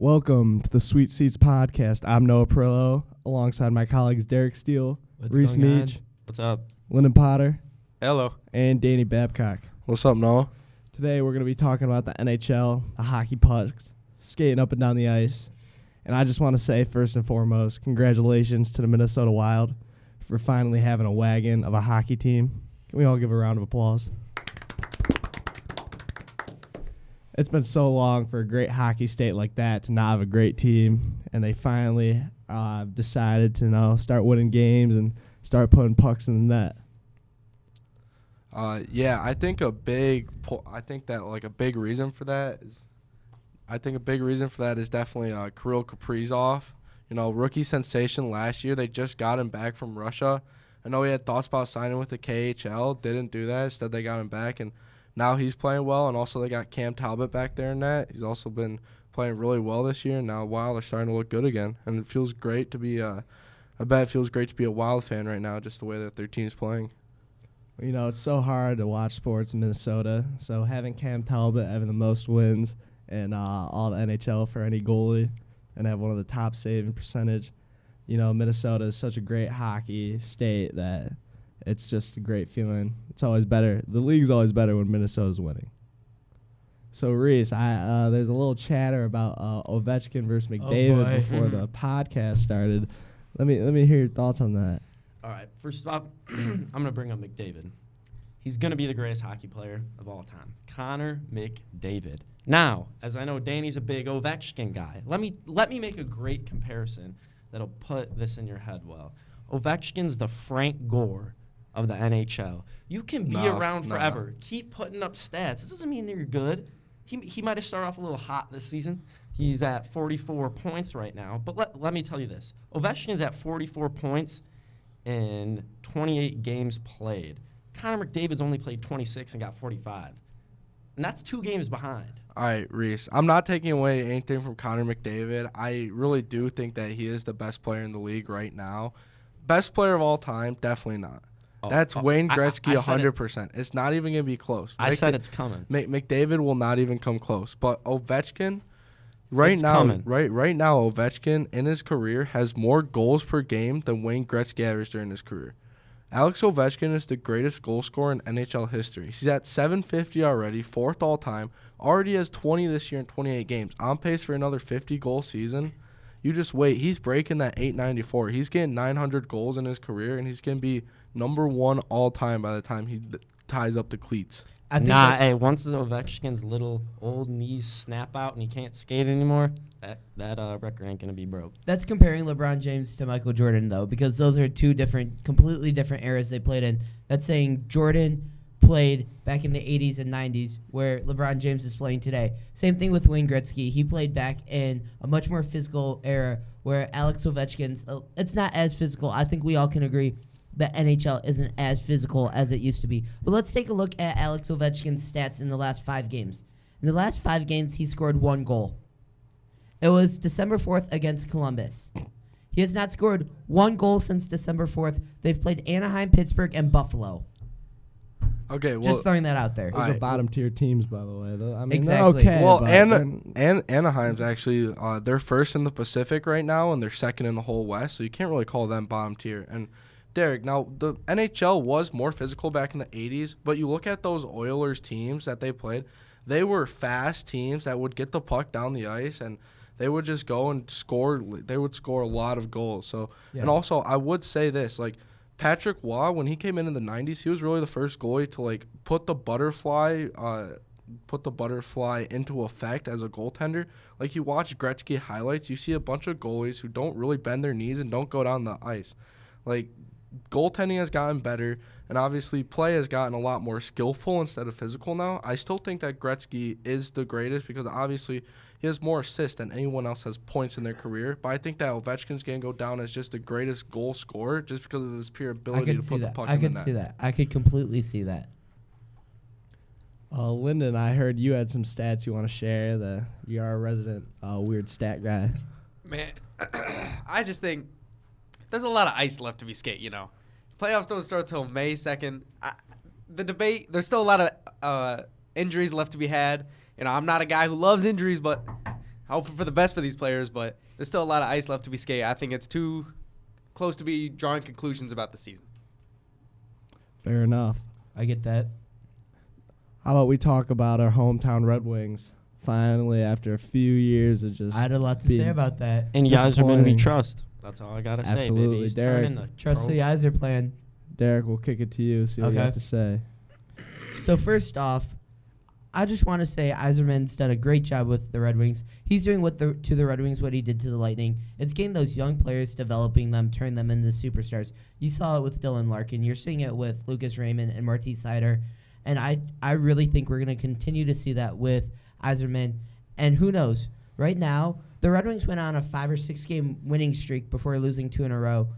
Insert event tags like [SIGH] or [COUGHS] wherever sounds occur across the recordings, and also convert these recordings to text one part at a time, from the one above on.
Welcome to the Sweet Seats podcast. I'm Noah Perillo, alongside my colleagues Derek Steele, What's Reese going on? Meach, What's up? Lyndon Potter, Hello. and Danny Babcock. What's up, Noah? Today we're going to be talking about the NHL, the hockey pucks, skating up and down the ice. And I just want to say, first and foremost, congratulations to the Minnesota Wild for finally having a wagon of a hockey team. Can we all give a round of applause? It's been so long for a great hockey state like that to not have a great team, and they finally uh, decided to you know start winning games and start putting pucks in the net. Uh, yeah, I think a big, po- I think that like a big reason for that is, I think a big reason for that is definitely uh, Kirill Kaprizov. You know, rookie sensation last year. They just got him back from Russia. I know he had thoughts about signing with the KHL. Didn't do that. Instead, they got him back, and now he's playing well. And also, they got Cam Talbot back there in that. He's also been playing really well this year. And now Wild are starting to look good again, and it feels great to be. Uh, I bet it feels great to be a Wild fan right now, just the way that their team's playing. You know, it's so hard to watch sports in Minnesota. So having Cam Talbot having the most wins in uh, all the NHL for any goalie and have one of the top saving percentage, you know, Minnesota is such a great hockey state that it's just a great feeling. It's always better. The league's always better when Minnesota's winning. So Reese, I uh, there's a little chatter about uh, Ovechkin versus McDavid boy. before the [LAUGHS] podcast started. Let me let me hear your thoughts on that. All right. First off, [CLEARS THROAT] I'm gonna bring up McDavid. He's gonna be the greatest hockey player of all time, Connor McDavid. Now, as I know Danny's a big Ovechkin guy, let me let me make a great comparison that'll put this in your head well. Ovechkin's the Frank Gore of the NHL. You can be No, around no. forever. Keep putting up stats. It doesn't mean that you're good. He, he might have started off a little hot this season. He's at 44 points right now. But let, let me tell you this Ovechkin is at 44 points in 28 games played. Connor McDavid's only played 26 and got 45. And that's two games behind. All right, Reese. I'm not taking away anything from Connor McDavid. I really do think that he is the best player in the league right now. Best player of all time, definitely not. Oh, That's oh, Wayne Gretzky, I said it- 100%. It's not even going to be close. I Mc- said it's coming. Mc- McDavid will not even come close. But Ovechkin, right It's now, coming. right right now, Ovechkin in his career has more goals per game than Wayne Gretzky averaged during his career. Alex Ovechkin is the greatest goal scorer in NHL history. He's at 750 already, fourth all time. Already has 20 this year in 28 games. On pace for another 50 goal season. You just wait. He's breaking that 894. He's getting 900 goals in his career, and he's gonna be number one all time by the time he th- ties up the cleats. I think nah, that- hey, once the Ovechkin's little old knees snap out and he can't skate anymore, that that uh, record ain't gonna be broke. that's comparing LeBron James to Michael Jordan though, because those are two different, completely different eras they played in. That's saying Jordan played back in the 80s and 90s, where LeBron James is playing today. Same thing with Wayne Gretzky. He played back in a much more physical era, where Alex Ovechkin's. Uh, it's not as physical. I think we all can agree that NHL isn't as physical as it used to be. But let's take a look at Alex Ovechkin's stats in the last five games. In the last five games, he scored one goal. It was December 4th against Columbus. He has not scored one goal since December 4th. They've played Anaheim, Pittsburgh, and Buffalo. Okay, well, Just throwing that out there. Those All are bottom tier teams, by the way. Though. I mean, Exactly. okay. Well, but and Anaheim's actually uh, they're first in the Pacific right now, and they're second in the whole West. So you can't really call them bottom tier. And Derek, now the NHL was more physical back in the '80s, but you look at those Oilers teams that they played, they were fast teams that would get the puck down the ice and. They would just go and score. They would score a lot of goals. So, Yeah. and also, I would say this: like Patrick Roy, when he came in in the '90s, he was really the first goalie to like put the butterfly, uh, put the butterfly into effect as a goaltender. Like you watch Gretzky highlights, you see a bunch of goalies who don't really bend their knees and don't go down the ice. Like goaltending has gotten better, and obviously play has gotten a lot more skillful instead of physical now. I still think that Gretzky is the greatest because obviously he has more assists than anyone else has points in their career. But I think that Ovechkin's gonna go down as just the greatest goal scorer just because of his pure ability to see put the puck I in the could net. see that. I could completely see that. Uh, Lyndon, I heard you had some stats you want to share. The you are a resident uh, weird stat guy. Man, [COUGHS] I just think there's a lot of ice left to be skate. You know, playoffs don't start till May second. The debate, there's still a lot of uh, injuries left to be had. You know, I'm not a guy who loves injuries, but hoping for the best for these players, but there's still a lot of ice left to be skated. I think it's too close to be drawing conclusions about the season. Fair enough. I get that. How about we talk about our hometown Red Wings? Finally, after a few years of just I had a lot to say about that. And Yzerman we Disappointing. trust. That's all I gotta say, Absolutely, baby. He's Derek. turning the Trust pro- the Yzerplan. Derek, we'll kick it to you. See what you have to say. So first off, I just want to say Yzerman's done a great job with the Red Wings. He's doing what the to the Red Wings what he did to the Lightning. It's getting those young players, developing them, turn them into superstars. You saw it with Dylan Larkin. You're seeing it with Lucas Raymond and Moritz Seider. And I I really think we're going to continue to see that with Iserman. And who knows? Right now, the Red Wings went on a five or six game winning streak before losing two in a row.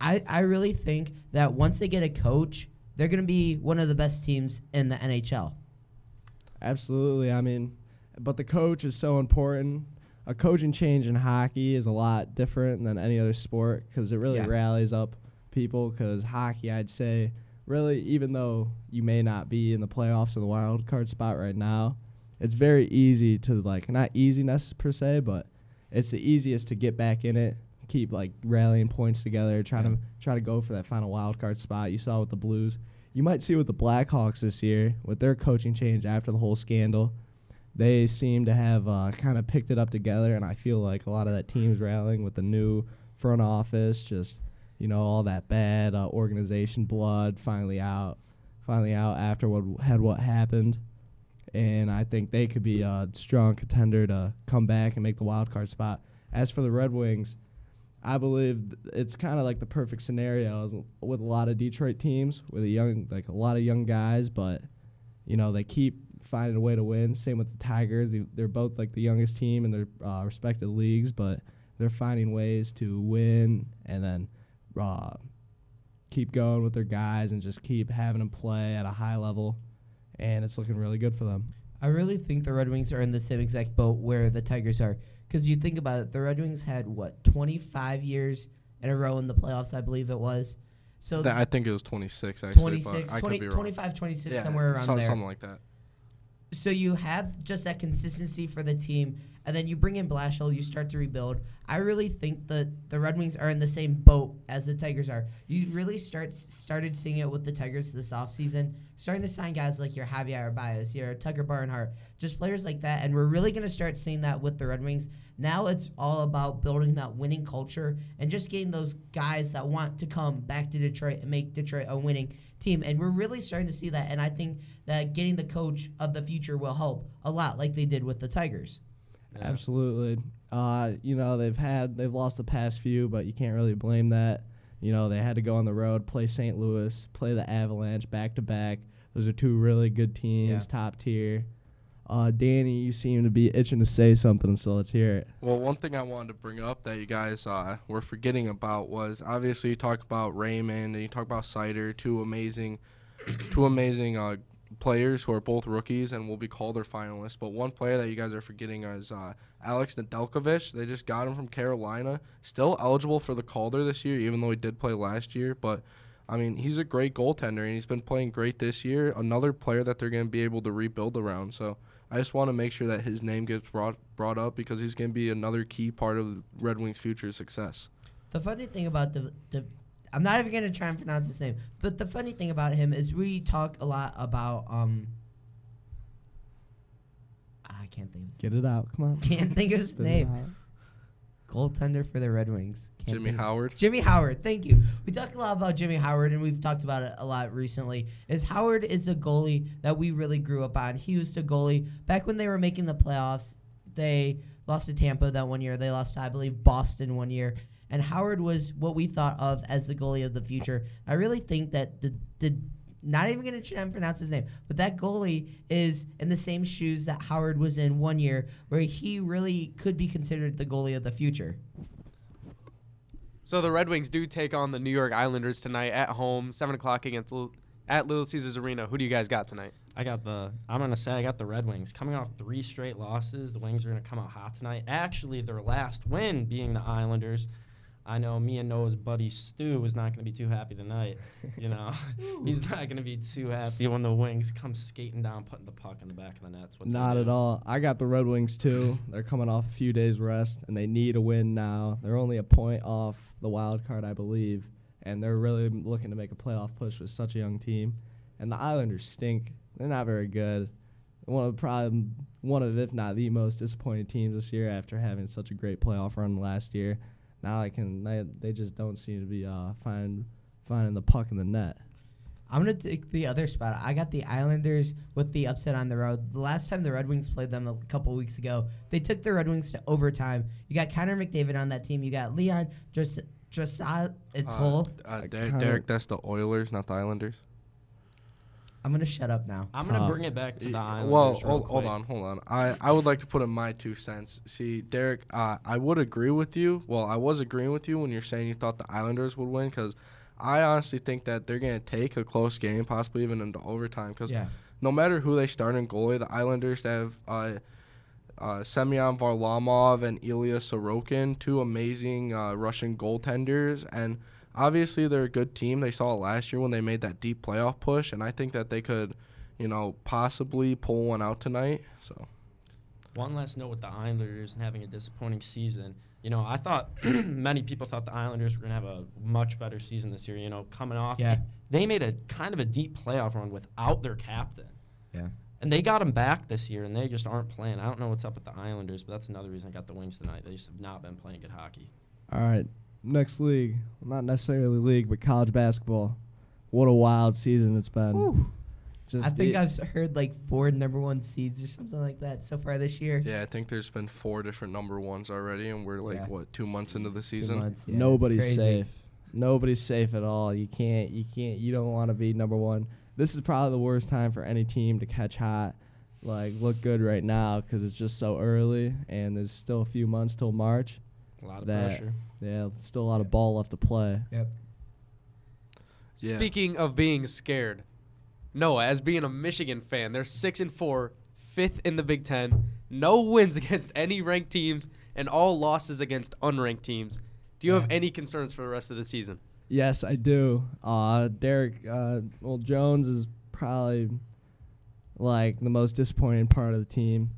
I, I really think that once they get a coach, they're going to be one of the best teams in the NHL. Absolutely. I mean, but the coach is so important. A coaching change in hockey is a lot different than any other sport because it really Yeah. rallies up people. Because hockey, I'd say, really, even though you may not be in the playoffs or the wild card spot right now, it's very easy to like not easiness per se, but it's the easiest to get back in it. Keep like rallying points together, trying Yeah. to try to go for that final wild card spot. You saw with the Blues. You might see with the Blackhawks this year with their coaching change after the whole scandal. They seem to have uh, kind of picked it up together, and I feel like a lot of that team's rallying with the new front office. Just you know, all that bad uh, organization blood finally out, finally out after what had what happened, and I think they could be a strong contender to come back and make the wild card spot. As for the Red Wings, I believe it's kind of like the perfect scenario with a lot of Detroit teams with a young, like a lot of young guys, but you know they keep finding a way to win. Same with the Tigers; they, they're both like the youngest team in their uh, respective leagues, but they're finding ways to win and then uh, keep going with their guys and just keep having them play at a high level, and it's looking really good for them. I really think the Red Wings are in the same exact boat where the Tigers are. Because you think about it, the Red Wings had, what, 25 years in a row in the playoffs, I believe it was. So That- I think it was 26 actually. 26, I 20, could be wrong. 25, 26, Yeah, somewhere around some- there. Something like that. so you have just that consistency for the team, and then you bring in Blashill, you start to rebuild. I really think that the Red Wings are in the same boat as the Tigers are. You really start started seeing it with the Tigers this offseason, starting to sign guys like your Javier Baez, your Tucker Barnhart, just players like that, and we're really going to start seeing that with the Red Wings. Now it's all about building that winning culture and just getting those guys that want to come back to Detroit and make Detroit a winning team. And we're really starting to see that. And I think that getting the coach of the future will help a lot, like they did with the Tigers. Yeah. Absolutely. Uh, you know, they've had they've lost the past few, but you can't really blame that. You know, they had to go on the road, play St. Louis, play the Avalanche back to back. Those are two really good teams, Yeah. top tier. Uh, Danny, you seem to be itching to say something, so let's hear it. Well, one thing I wanted to bring up that you guys uh, were forgetting about was obviously you talk about Raymond and you talk about Seider, two amazing, two amazing uh, players who are both rookies and will be Calder finalists. But one player that you guys are forgetting is uh, Alex Nedeljkovic. They just got him from Carolina, still eligible for the Calder this year, even though he did play last year. But I mean, he's a great goaltender and he's been playing great this year. Another player that they're going to be able to rebuild around. So. I just want to make sure that his name gets brought brought up because he's going to be another key part of Red Wings' future success. The funny thing about the, the I'm not even going to try and pronounce his name, but the funny thing about him is we talk a lot about. um. I can't think of his, Get it out. Come on. [LAUGHS] can't think of his Spit it name. Goaltender for the Red Wings. Can't Jimmy think- Howard. Jimmy Howard, thank you. We talk a lot about Jimmy Howard, and we've talked about it a lot recently. Is Howard is a goalie that we really grew up on. He was the goalie back when they were making the playoffs. They lost to Tampa that one year. They lost, to, I believe, Boston one year. And Howard was what we thought of as the goalie of the future. I really think that the the not even going to try and pronounce his name, but that goalie is in the same shoes that Howard was in one year, where he really could be considered the goalie of the future. So the Red Wings do take on the New York Islanders tonight at home, seven o'clock against Lil- at Little Caesars Arena. Who do you guys got tonight? I got the. I'm gonna say I got the Red Wings coming off three straight losses. The Wings are gonna come out hot tonight. Actually, their last win being the Islanders. I know me and Noah's buddy Stu is not going to be too happy tonight. You know, [LAUGHS] he's not going to be too happy when the Wings come skating down, putting the puck in the back of the net. That's Not at all. I got the Red Wings too. They're coming off a few days rest and they need a win now. They're only a point off the wild card, I believe, and they're really looking to make a playoff push with such a young team. And the Islanders stink. They're not very good. One of probably one of, if not the most disappointing teams this year after having such a great playoff run last year. Now I can they, they just don't seem to be uh, finding finding the puck in the net. I'm gonna take the other spot. I got the Islanders with the upset on the road. The last time the Red Wings played them a couple weeks ago, they took the Red Wings to overtime. You got Connor McDavid on that team. You got Leon Draisaitl. Uh, uh, Der- Derek, that's the Oilers, not the Islanders. I'm gonna shut up now. I'm going to Tough. bring it back to the Y- Islanders. Well, real hold, hold quick. on, hold on. I, I would like to put in my two cents. See, Derek, uh, I would agree with you. Well, I was agreeing with you when you're saying you thought the Islanders would win because I honestly think that they're going to take a close game, possibly even into overtime. Because Yeah. no matter who they start in goalie, the Islanders have uh, uh, Semyon Varlamov and Ilya Sorokin, two amazing uh, Russian goaltenders, and obviously they're a good team. They saw it last year when they made that deep playoff push, and I think that they could, you know, possibly pull one out tonight. So One last note with the Islanders and having a disappointing season. You know, I thought [CLEARS THROAT] many people thought the Islanders were going to have a much better season this year. You know, coming off, Yeah. they made a kind of a deep playoff run without their captain. Yeah. And they got him back this year, and they just aren't playing. I don't know what's up with the Islanders, but that's another reason I got the Wings tonight. They just have not been playing good hockey. All right, next league. Not necessarily league, but college basketball. What a wild season it's been. Just I think I've heard like four number one seeds or something like that so far this year. yeah, I think there's been four different number ones already, and we're like Yeah. what two months into the Two season. months, yeah, nobody's safe. Nobody's safe at all. You can't. You can't. You don't want to be number one. This is probably the worst time for any team to catch hot, like look good right now because it's just so early and there's still a few months till March. A lot of That- pressure. Yeah, still a lot of ball left to play. Yep. Yeah. Speaking of being scared, Noah, as being a Michigan fan, they're six and four, fifth in the Big Ten, no wins [LAUGHS] against any ranked teams, and all losses against unranked teams. Do you have any concerns for the rest of the season? Yes, I do. Uh, Derek, uh, well, Jones is probably like the most disappointing part of the team.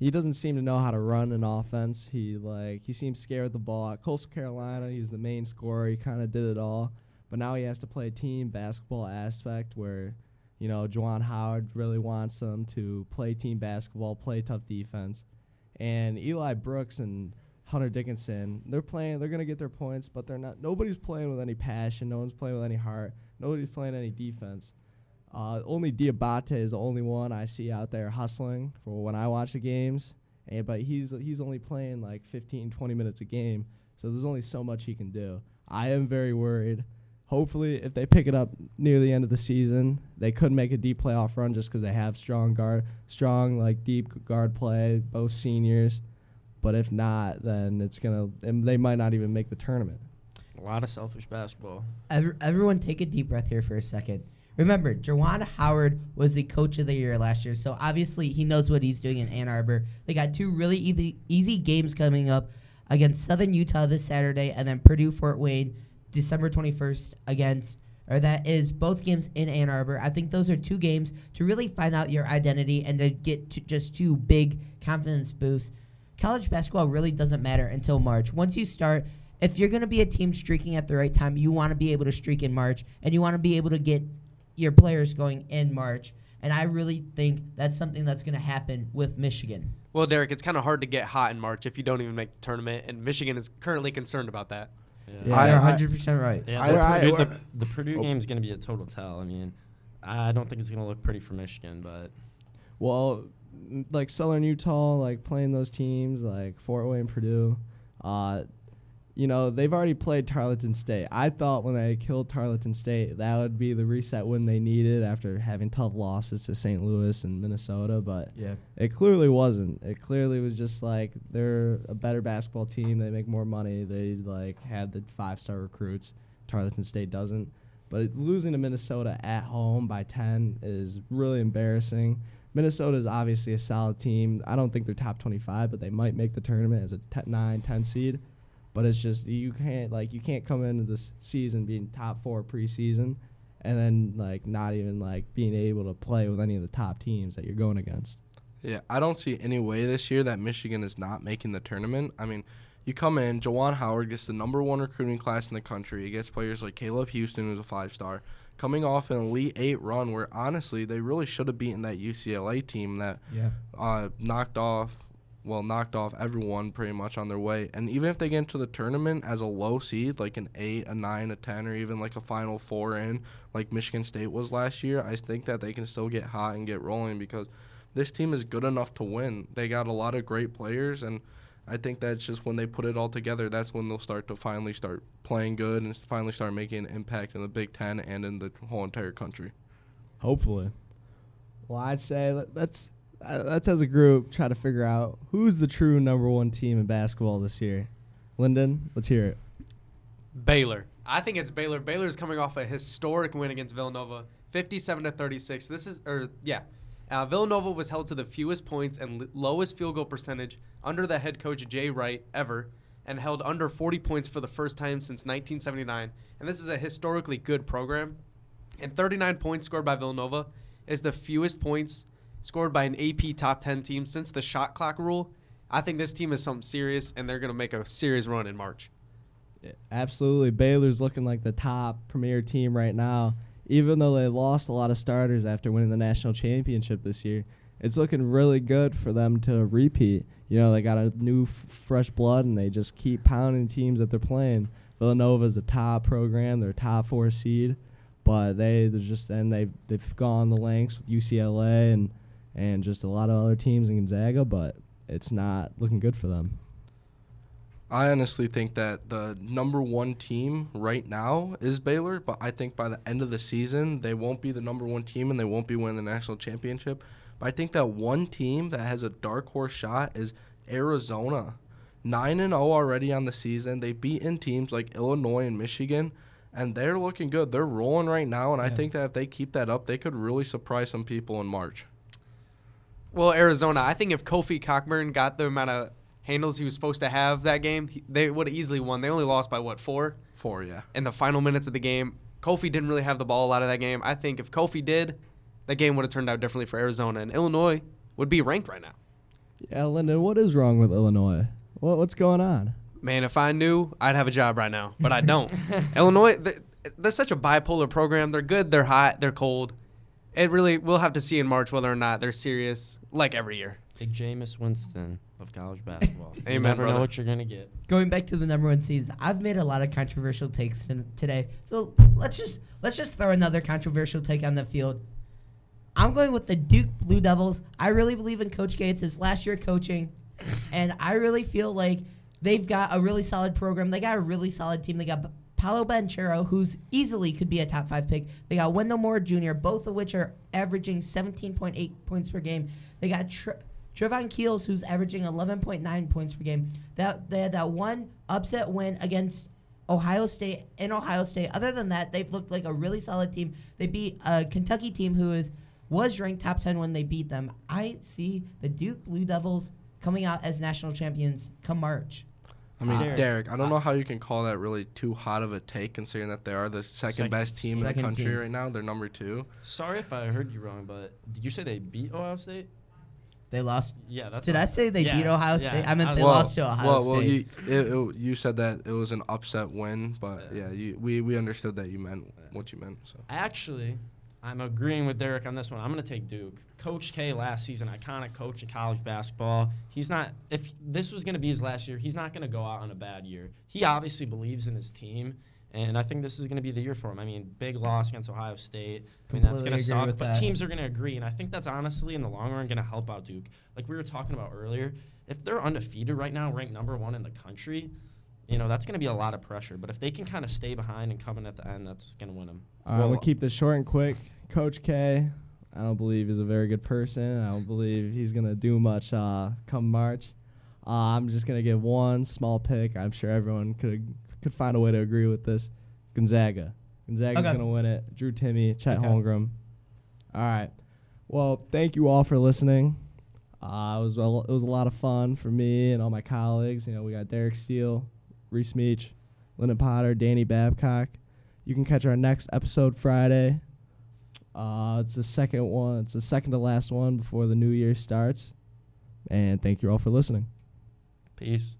He doesn't seem to know how to run an offense. He like he seems scared of the ball. At Coastal Carolina, he was the main scorer. He kind of did it all, but now he has to play team basketball aspect where, you know, Juwan Howard really wants him to play team basketball, play tough defense, and Eli Brooks and Hunter Dickinson, they're playing. They're gonna get their points, but they're not. Nobody's playing with any passion. No one's playing with any heart. Nobody's playing any defense. Uh, only Diabate is the only one I see out there hustling for when I watch the games. And, but he's he's only playing like 15, 20 minutes a game, so there's only so much he can do. I am very worried. Hopefully, if they pick it up near the end of the season, they could make a deep playoff run just because they have strong guard, strong like deep guard play, both seniors. But if not, then it's gonna. and They might not even make the tournament. A lot of selfish basketball. Every, everyone take a deep breath here for a second. Remember, Juwan Howard was the coach of the year last year, so obviously he knows what he's doing in Ann Arbor. They got two really easy, easy games coming up against Southern Utah this Saturday, and then Purdue Fort Wayne December 21st against, or that is both games in Ann Arbor. I think those are two games to really find out your identity and to get to just two big confidence boosts. College basketball really doesn't matter until March. Once you start, if you're going to be a team streaking at the right time, you want to be able to streak in March, and you want to be able to get your players going in March. And I really think that's something that's going to happen with Michigan. Well, Derek, it's kind of hard to get hot in March if you don't even make the tournament, and Michigan is currently concerned about that. Yeah. I- You're 100% right. Yeah, the, I- Purdue, I- the, the Purdue Oh. game is going to be a total tell. I mean, I don't think it's going to look pretty for Michigan, but Well, m- like Southern Utah, like playing those teams like Fort Wayne, Purdue, uh, you know they've already played Tarleton State. I thought when they killed Tarleton State that would be the reset win they needed after having tough losses to St. Louis and Minnesota, but Yeah. it clearly wasn't. It clearly was just like they're a better basketball team. They make more money. They like had the five star recruits. Tarleton State doesn't. But it- losing to Minnesota at home by 10 is really embarrassing. Minnesota is obviously a solid team. I don't think they're top 25, but they might make the tournament as a te- 9, 10 seed. But it's just you can't like you can't come into this season being top four preseason, and then like not even like being able to play with any of the top teams that you're going against. Yeah, I don't see any way this year that Michigan is not making the tournament. I mean, you come in, Juwan Howard gets the number one recruiting class in the country. He gets players like Caleb Houstan, who's a five star, coming off an Elite Eight run where honestly they really should have beaten that UCLA team that Yeah. uh, knocked off, well, knocked off everyone pretty much on their way. And even if they get into the tournament as a low seed, like an eight, a nine, a ten, or even like a Final Four in, like Michigan State was last year, I think that they can still get hot and get rolling because this team is good enough to win. They got a lot of great players, and I think that's just when they put it all together, that's when they'll start to finally start playing good and finally start making an impact in the Big Ten and in the whole entire country. Hopefully. Well, I'd say let, let's let's as a group try to figure out who's the true number one team in basketball this year. Lyndon, let's hear it. Baylor. I think it's Baylor. Baylor's coming off a historic win against Villanova, 57 to 36. This is, or yeah, uh, Villanova was held to the fewest points and l- lowest field goal percentage under the head coach Jay Wright ever, and held under 40 points for the first time since 1979. And this is a historically good program. And 39 points scored by Villanova is the fewest points scored by an AP top 10 team since the shot clock rule. I think this team is something serious, and they're going to make a serious run in March. Absolutely. Baylor's looking like the top premier team right now. Even though they lost a lot of starters after winning the national championship this year, it's looking really good for them to repeat. You know, they got a new f- fresh blood and they just keep pounding teams that they're playing. Villanova's a top program, they're top four seed, but they they're just and they've they've gone the lengths with UCLA and and just a lot of other teams in Gonzaga, but it's not looking good for them. I honestly think that the number one team right now is Baylor, but I think by the end of the season, they won't be the number one team and they won't be winning the national championship. But I think that one team that has a dark horse shot is Arizona. 9 and 0 already on the season. They beat in teams like Illinois and Michigan, and they're looking good. They're rolling right now, and I think that if they keep that up, they could really surprise some people in March. Well, Arizona, I think if Kofi Cockburn got the amount of handles he was supposed to have that game, he, they would have easily won. They only lost by what four Four, yeah. in the final minutes of the game. Kofi didn't really have the ball a lot of that game. I think if Kofi did, that game would have turned out differently for Arizona, and Illinois would be ranked right now. Yeah, Lyndon, what is wrong with Illinois? What what's going on? Man, if I knew, I'd have a job right now, but I don't. [LAUGHS] Illinois, they- they're such a bipolar program. They're good, they're hot, they're cold. It really, we'll have to see in March whether or not they're serious, like every year. Big Jameis Winston of college basketball. [LAUGHS] you Amen, never brother. know what you're gonna get. Going back to the number one seeds, I've made a lot of controversial takes t- today. So let's just let's just throw another controversial take on the field. I'm going with the Duke Blue Devils. I really believe in Coach Gates. His last year coaching, and I really feel like they've got a really solid program. They got a really solid team. They got Paolo Banchero, who's easily could be a top five pick. They got Wendell Moore Jr., both of which are averaging 17.8 points per game. They got Tre- Trevon Keels, who's averaging 11.9 points per game. That they had that one upset win against Ohio State in Ohio State. Other than that, they've looked like a really solid team. They beat a Kentucky team who is was ranked top 10 when they beat them. I see the Duke Blue Devils coming out as national champions come March. I mean, Derek, Derek, I don't I- know how you can call that really too hot of a take, considering that they are the second, Second- best team in the country team. right now. They're number two. Sorry if I heard you wrong, but did you say they beat Ohio State? They lost. Yeah, that's. Did what I say they yeah, beat Ohio yeah, State? I meant they was- lost to Ohio well, State. well, you it, it, you said that it was an upset win, but Yeah. yeah, you, we we understood that you meant what you meant. So Actually, I'm agreeing with Derek on this one. I'm going to take Duke. Coach K last season, iconic coach in college basketball. He's not. If this was going to be his last year, he's not going to go out on a bad year. He obviously believes in his team, and I think this is going to be the year for him. I mean, big loss against Ohio State. I mean, that's going to suck, but that. teams are going to agree, and I think that's honestly in the long run going to help out Duke. Like we were talking about earlier, if they're undefeated right now, ranked number one in the country. You know that's going to be a lot of pressure, but if they can kind of stay behind and come in at the end, that's what's going to win them. All right, Well- we'll keep this short and quick. Coach K, I don't believe is a very good person. I don't believe he's gonna do much uh, come March. Uh, I'm just gonna give one small pick. I'm sure everyone could could find a way to agree with this. Gonzaga. Gonzaga's Okay. gonna win it. Drew Timme, Chet Okay. Holmgren. All right. Well, thank you all for listening. Uh, it was a, it was a lot of fun for me and all my colleagues. You know, we got Derek Steele, Reese Meach, Lyndon Potter, Danny Babcock. You can catch our next episode Friday. Uh, it's the second one. It's the second to last one before the new year starts. And thank you all for listening. Peace.